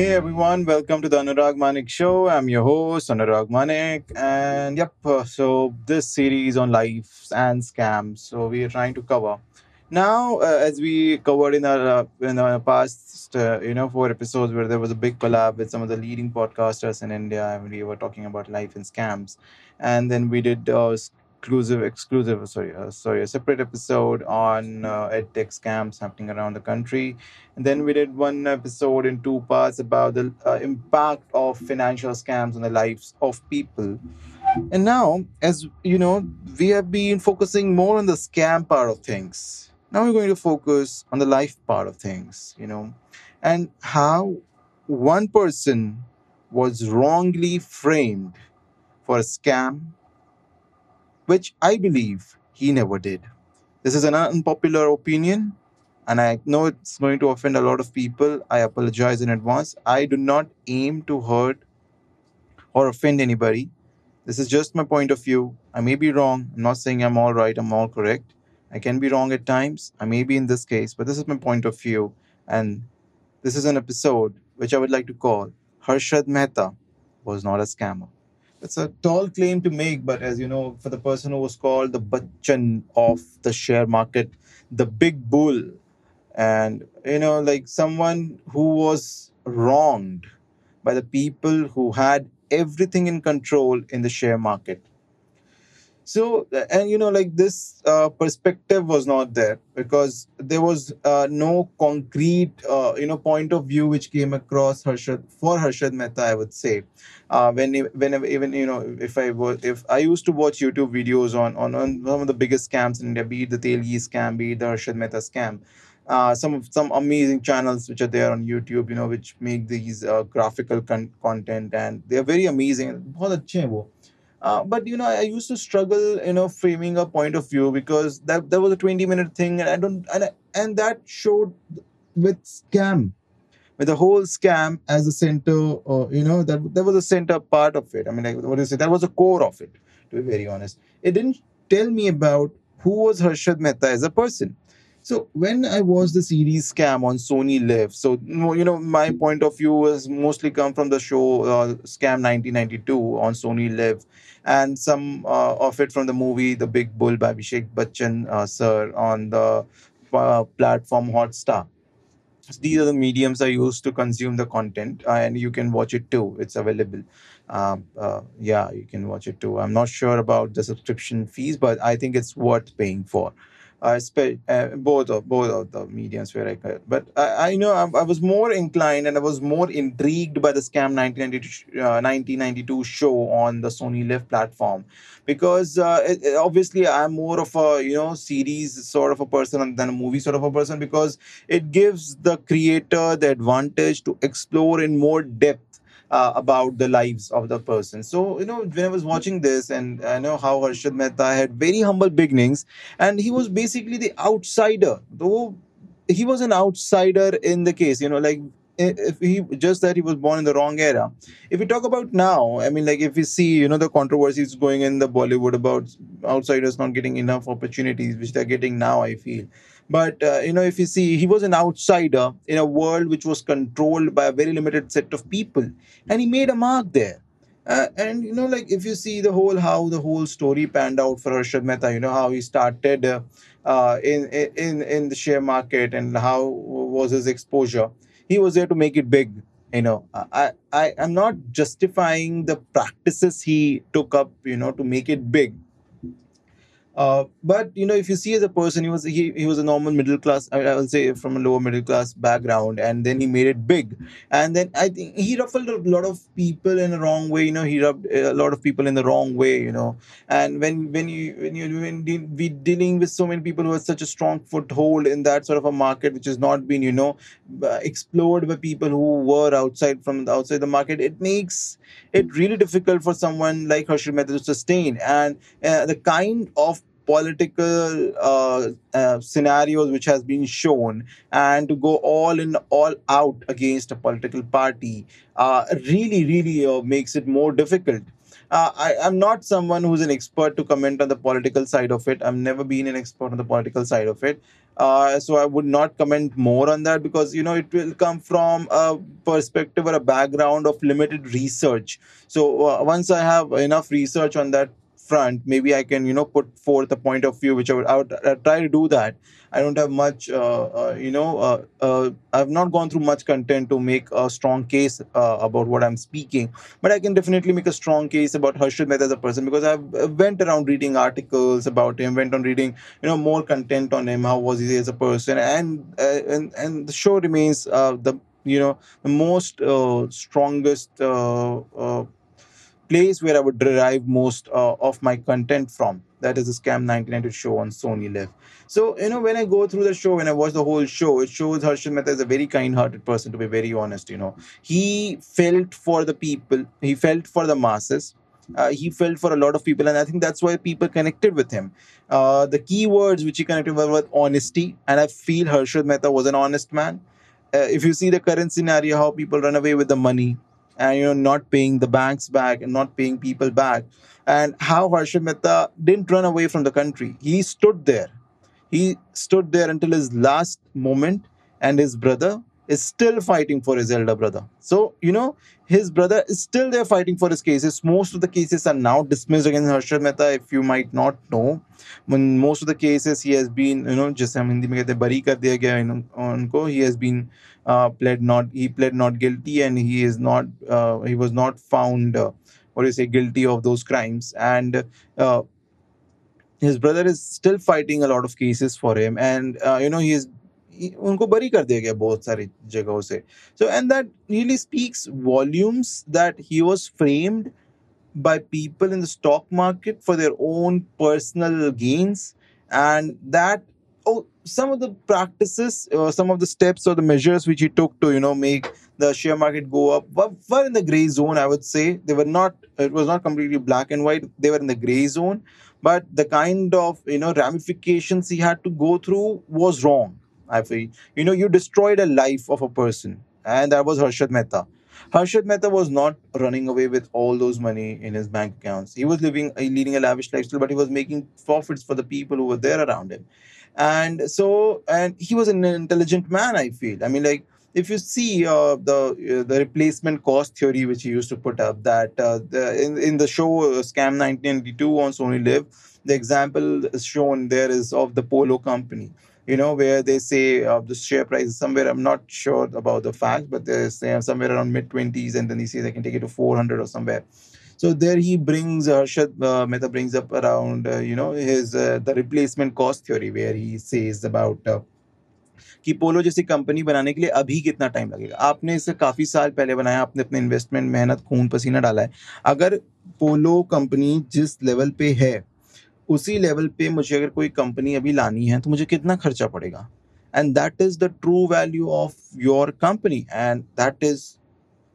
Hey everyone, welcome to the Anurag Manik Show. I'm your host, Anurag Manik, and yep, uh, so this series on life and scams. So we are trying to cover now, uh, as we covered in our uh, in our past, uh, you know, four episodes where there was a big collab with some of the leading podcasters in India, and we were talking about life and scams, and then we did uh, exclusive, exclusive, sorry, uh, sorry, a separate episode on uh, edtech scams happening around the country, and then we did one episode in two parts about the uh, impact of financial scams on the lives of people. And now, as you know, we have been focusing more on the scam part of things. Now we're going to focus on the life part of things, you know, and how one person was wrongly framed for a scam, which I believe he never did. This is an unpopular opinion, and I know it's going to offend a lot of people. I apologize in advance. I do not aim to hurt or offend anybody. This is just my point of view. I may be wrong. I'm not saying I'm all right, I'm all correct. I can be wrong at times. I may be in this case, but this is my point of view. And this is an episode which I would like to call Harshad Mehta was not a scammer. It's a tall claim to make, but as you know, for the person who was called the Bachchan of the share market, the big bull, and you know, like someone who was wronged by the people who had everything in control in the share market so uh, and you know like this uh, perspective was not there because there was uh, no concrete uh, you know point of view which came across Harshad for Harshad Mehta I would say uh, when whenever even you know if I was if I used to watch YouTube videos on, on on some of the biggest scams in India be it the Telgi scam be it the Harshad Mehta scam uh, some of some amazing channels which are there on YouTube, you know, which make these uh, graphical con- content, and they are very amazing. बहुत अच्छे हैं वो. uh, but you know, I used to struggle, you know, framing a point of view because that that was a twenty minute thing, and I don't, and I, and that showed with scam, with the whole scam as a center, or you know, that that was a center part of it. I mean, like, what do you say? That was the core of it. To be very honest, it didn't tell me about who was Harshad Mehta as a person. So when I watched the series Scam on Sony Live, so you know my point of view has mostly come from the show uh, Scam 1992 on Sony Live, and some uh, of it from the movie The Big Bull by Abhishek Bachchan uh, sir on the uh, platform Hotstar. So these are the mediums I use to consume the content, uh, and you can watch it too. It's available. Um, uh, yeah, you can watch it too. I'm not sure about the subscription fees, but I think it's worth paying for uh, spe- uh, both of both of the mediums where I could. But I, I know I, I was more inclined and I was more intrigued by the Scam 1992, uh, 1992 show on the Sony Live platform because uh, it, it- obviously I'm more of a you know series sort of a person than a movie sort of a person because it gives the creator the advantage to explore in more depth uh, about the lives of the person. So, you know, when I was watching this, and I know how Harshad Mehta had very humble beginnings, and he was basically the outsider. Though he was an outsider in the case, you know, like if he just that he was born in the wrong era. If we talk about now, I mean, like if we see, you know, the controversies going in the Bollywood about outsiders not getting enough opportunities, which they're getting now, I feel. But uh, you know, if you see, he was an outsider in a world which was controlled by a very limited set of people, and he made a mark there. Uh, and you know, like if you see the whole how the whole story panned out for Harshad Mehta, you know how he started uh, in in in the share market and how was his exposure. He was there to make it big. You know, I I I'm not justifying the practices he took up. You know, to make it big uh, but you know, if you see as a person, he was he, he was a normal middle class. I, I will say from a lower middle class background, and then he made it big. And then I think he ruffled a lot of people in a wrong way. You know, he rubbed a lot of people in the wrong way. You know, and when when you when you when de- we dealing with so many people who have such a strong foothold in that sort of a market, which has not been you know uh, explored by people who were outside from the outside the market, it makes it really difficult for someone like Harshad Mehta to sustain. And uh, the kind of political uh, uh, scenarios which has been shown and to go all in all out against a political party uh, really really uh, makes it more difficult uh, I, I'm not someone who's an expert to comment on the political side of it. I've never been an expert on the political side of it. Uh, so I would not comment more on that because you know it will come from a perspective or a background of limited research. So uh, once I have enough research on that front, maybe I can you know put forth a point of view, which I would, I would uh, try to do that. I don't have much, uh, uh, you know, uh, uh, I've not gone through much content to make a strong case uh, about what I'm speaking, but I can definitely make a strong case about Harshad Mehta as a person because I've uh, went around reading articles about him, went on reading, you know, more content on him, how was he as a person, and and and the show remains the you know the most strongest place where I would derive most uh, of my content from. That is the Scam 1992 show on Sony Live. So, you know, when I go through the show, when I watch the whole show, it shows Harshad Mehta is a very kind hearted person, to be very honest. You know, he felt for the people, he felt for the masses. Uh, he felt for a lot of people, and I think that's why people connected with him. Uh, the key words which he connected with were honesty, and I feel Harshad Mehta was an honest man. Uh, if you see the current scenario, how people run away with the money, and you know not paying the banks back and not paying people back and how Harshad Mehta didn't run away from the country. He stood there. He stood there until his last moment, and his brother is still fighting for his elder brother. So, you know, his brother is still there fighting for his cases. Most of the cases are now dismissed against Harshad Mehta, if you might not know. When most of the cases he has been, you know, just Hindi mein kehte, bari kar diya in, unko. He has been uh, pled not, he pled not guilty and he is not, uh, he was not found, uh, what do you say, guilty of those crimes. And, uh, his brother is still fighting a lot of cases for him and uh, you know he is उनको बरी कर दिया गया बहुत सारी जगहों से so and that really speaks volumes that he was framed by people in the stock market for their own personal gains and that oh some of the practices or some of the steps or the measures which he took to you know make the share market go up were, were in the gray zone i would say they were not it was not completely black and white they were in the gray zone but the kind of you know ramifications he had to go through was wrong i feel you know you destroyed a life of a person and that was harshad mehta Harshad Mehta was not running away with all those money in his bank accounts. He was living, leading a lavish lifestyle, but he was making profits for the people who were there around him. And so, and he was an intelligent man. I feel. I mean, like if you see uh, the uh, the replacement cost theory which he used to put up, that uh, the, in in the show uh, Scam 1992 on Sony Live, the example shown there is of the Polo company you know, where they say uh, the share price is somewhere, I'm not sure about the fact, but they say somewhere around mid 20s, and then they say they can take it to 400 or somewhere. So there he brings, uh, Harshad uh, Mehta brings up around, uh, you know, his uh, the replacement cost theory, where he says about uh, कि Polo जैसी company बनाने के लिए अभी कितना time लगेगा आपने इसे काफ़ी साल पहले बनाया आपने अपने इन्वेस्टमेंट मेहनत खून पसीना डाला है अगर पोलो कंपनी जिस लेवल पे है उसी लेवल पे मुझे अगर कोई कंपनी अभी लानी है तो मुझे कितना खर्चा पड़ेगा and that is the true value of your company and that is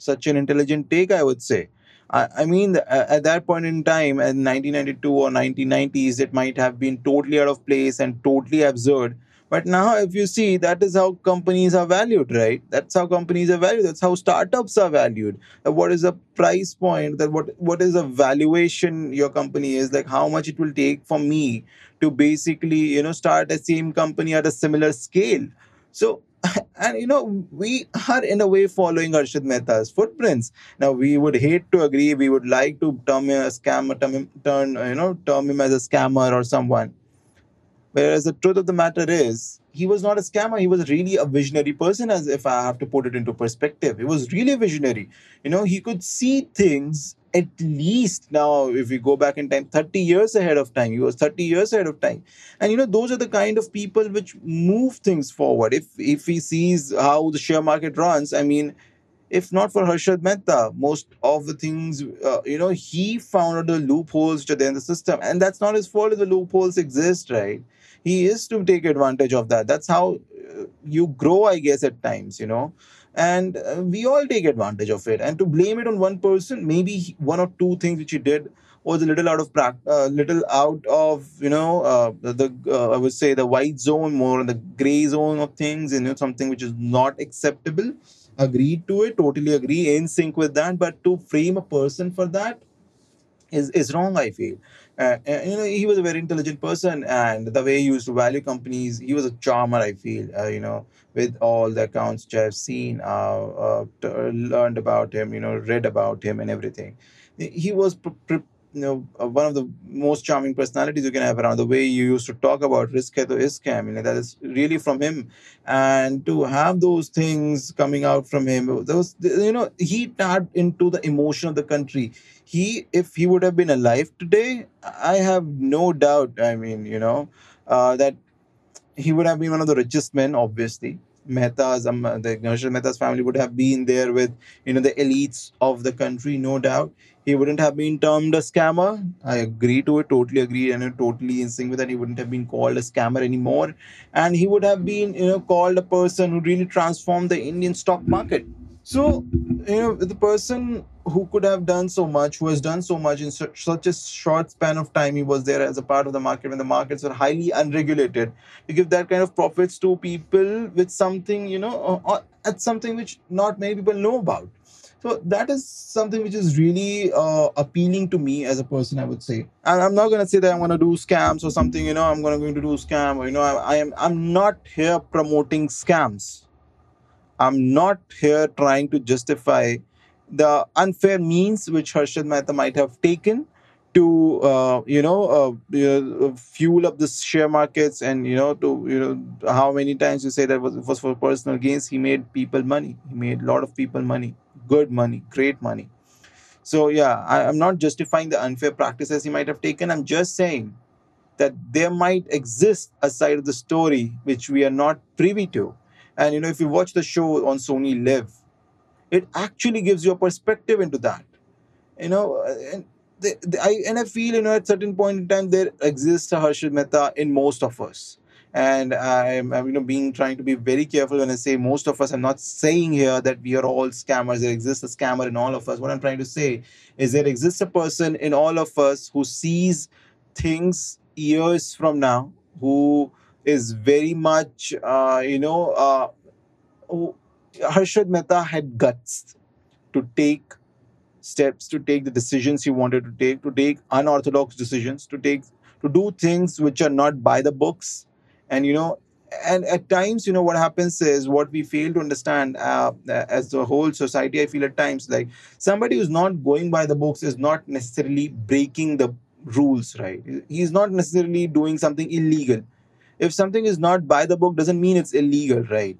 such an intelligent take I would say I, I mean, uh, at that point in time, in 1992 or 1990s, it might have been totally out of place and totally absurd. But now, if you see, that is how companies are valued, right? That's how companies are valued. That's how startups are valued. What is the price point? That what what is the valuation your company is? Like how much it will take for me to basically, you know, start a same company at a similar scale. So and you know we are in a way following Harshad Mehta's footprints. Now we would hate to agree. We would like to term a scammer, term him, turn you know term him as a scammer or someone. Whereas the truth of the matter is, he was not a scammer. He was really a visionary person, as if I have to put it into perspective. He was really a visionary. You know, he could see things at least now, if we go back in time, 30 years ahead of time. He was 30 years ahead of time. And you know, those are the kind of people which move things forward. If if he sees how the share market runs, I mean, if not for Harshad Mehta, most of the things, uh, you know, he found the loopholes which the system. And that's not his fault if the loopholes exist, right? He is to take advantage of that. That's how uh, you grow, I guess, at times, you know. And uh, we all take advantage of it. And to blame it on one person, maybe one or two things which he did was a little out of practice, uh, little out of you know uh, the, uh, I would say the white zone, more the gray zone of things, you know, something which is not acceptable agreed to it, totally agree, in sync with that. But to frame a person for that, is is wrong. I feel. Uh, you know, he was a very intelligent person, and the way he used to value companies, he was a charmer. I feel. Uh, you know, with all the accounts which I've seen, uh, uh, learned about him, you know, read about him and everything. He was, you know, uh, one of the most charming personalities you can have around. The way you used to talk about risk to scam, you know, that is really from him, and to have those things coming out from him, those, you know, he tapped into the emotion of the country. He, if he would have been alive today, I have no doubt. I mean, you know, uh, that he would have been one of the richest men, obviously. Mehta's, um, the Harshad Mehta's family would have been there with, you know, the elites of the country, no doubt. He wouldn't have been termed a scammer. I agree to it, totally agree, and I'm totally in sync with that. He wouldn't have been called a scammer anymore, and he would have been, you know, called a person who really transformed the Indian stock market. So, you know, the person who could have done so much, who has done so much in such, a short span of time, he was there as a part of the market when the markets were highly unregulated. To give that kind of profits to people with something, you know, or, at something which not many people know about. So that is something which is really uh, appealing to me as a person. I would say, and I'm not going to say that I'm to do scams or something. You know, I'm to going to do scam or you know, I, I am I'm not here promoting scams. I'm not here trying to justify the unfair means which Harshad Mehta might have taken to uh, you know uh, fuel up the share markets and you know to you know how many times you say that was was for personal gains. He made people money. He made a lot of people money. Good money. Great money. So yeah I, i'm not justifying the unfair practices he might have taken. I'm just saying that there might exist a side of the story which we are not privy to and you know if you watch the show on sony live it actually gives you a perspective into that. You know uh, and the, the, I and I feel you know at certain point in time there exists a Harshad Mehta in most of us. And I'm, I'm you know being trying to be very careful when I say most of us. I'm not saying here that we are all scammers. There exists a scammer in all of us. What I'm trying to say is there exists a person in all of us who sees things years from now who is very much uh, you know uh, Harshad Mehta had guts to take steps to take the decisions he wanted to take to take unorthodox decisions to take to do things which are not by the books. And you know and at times you know what happens is what we fail to understand uh, as the whole society i feel at times like somebody who's not going by the books is not necessarily breaking the rules right? He's not necessarily doing something illegal if something is not by the book doesn't mean it's illegal right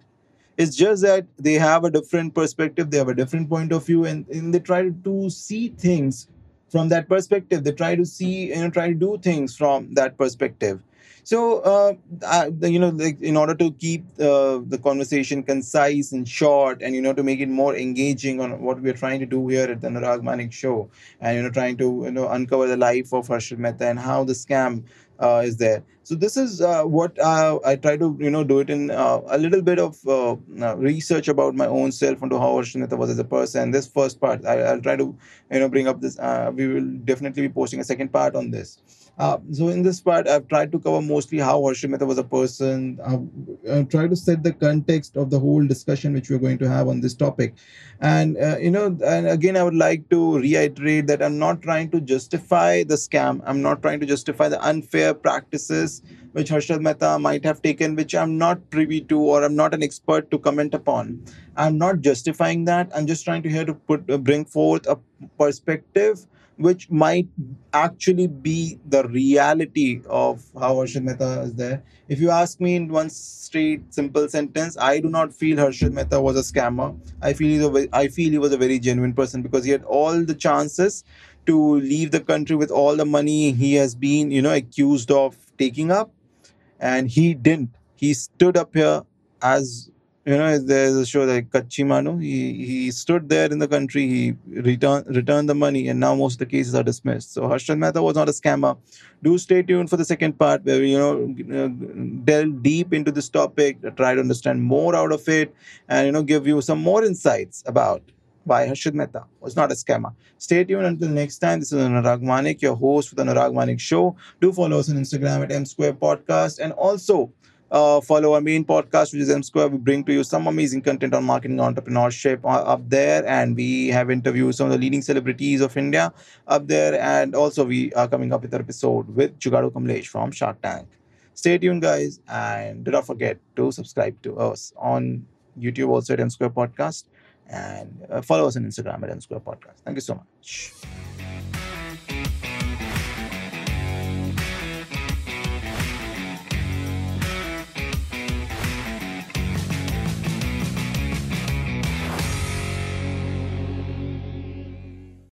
it's just that they have a different perspective, they have a different point of view, and, and they try to see things from that perspective. They try to see, you know, try to do things from that perspective. So, uh, I, you know, like in order to keep uh, the conversation concise and short, and you know, to make it more engaging on what we are trying to do here at the Anurag Manik show, and you know, trying to you know uncover the life of Harshad Mehta and how the scam uh, is there. So this is uh, what uh, I try to you know do it in uh, a little bit of uh, uh, research about my own self and how Harshad Mehta was as a person. This first part, I, I'll try to you know bring up this. We will definitely be posting a second part on this. Uh, so in this part, I've tried to cover mostly how Harshad Mehta was a person. I've, I've tried to set the context of the whole discussion which we're going to have on this topic, and uh, you know, and again, I would like to reiterate that I'm not trying to justify the scam. I'm not trying to justify the unfair practices which Harshad Mehta might have taken, which I'm not privy to or I'm not an expert to comment upon. I'm not justifying that. I'm just trying to here to put uh, bring forth a perspective which might actually be the reality of how Harshad Mehta is there. If you ask me in one straight simple sentence, I do not feel Harshad Mehta was a scammer. I feel he's a, I feel he was a very genuine person because he had all the chances to leave the country with all the money he has been, you know, accused of taking up and he didn't. He stood up here as you know. There's a show like Kachi Manu. He he stood there in the country. He returned returned the money, and now most of the cases are dismissed. So Harshad Mehta was not a scammer. Do stay tuned for the second part where we you know uh, delve deep into this topic, try to understand more out of it, and you know give you some more insights about. Why Harshad Mehta was not a scammer. Stay tuned until next time. This is Anurag Manik, your host for the Anurag Manik Show. Do follow us on Instagram at M Square Podcast and also uh, follow our main podcast, which is M Square. We bring to you some amazing content on marketing entrepreneurship uh, up there, and we have interviewed some of the leading celebrities of India up there. And also, we are coming up with an episode with Jugadu Kamlesh from Shark Tank. Stay tuned, guys, and do not forget to subscribe to us on YouTube, also at M Square Podcast, and uh, follow us on Instagram at M Square Podcast. Thank you so much.